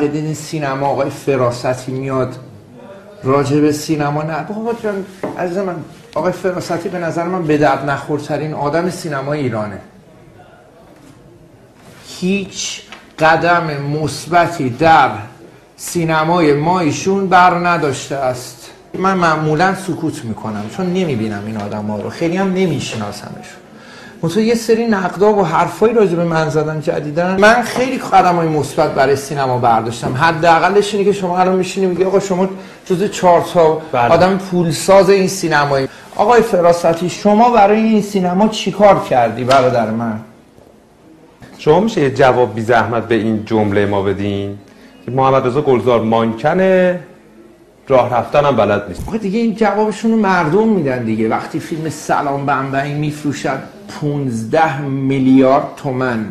دیدین سینما آقای فراستی میاد راجع به سینما؟ نه. بابا جان عزیز من آقای فراستی به نظر من به درد نخورترین آدم سینما ایرانه. هیچ قدم مثبتی در سینمای ما ایشون بر نداشته است. من معمولا سکوت می‌کنم چون نمی‌بینم این آدم ها رو. خیلی هم نمیشناسمشون. منطقه یه سری نقدا و حرفایی راجع به من زدن جدیدن. من خیلی قدم های مثبت برای سینما برداشتم. حداقلش اینه که شما الان میشینی میگی آقا شما جز چهار تا بله. آدم پولساز این سینمایی. آقای فراستی شما برای این سینما چیکار کردی برادر من؟ شما میشه یه جواب بی زحمت به این جمله ما بدین؟ که محمد رضا گلزار مانکنه راه رفتن هم بلد نیست. آقا دیگه این جوابشون رو مردم میدن دیگه. وقتی فیلم سلام بمبئی میفروشد 15 میلیارد تومن.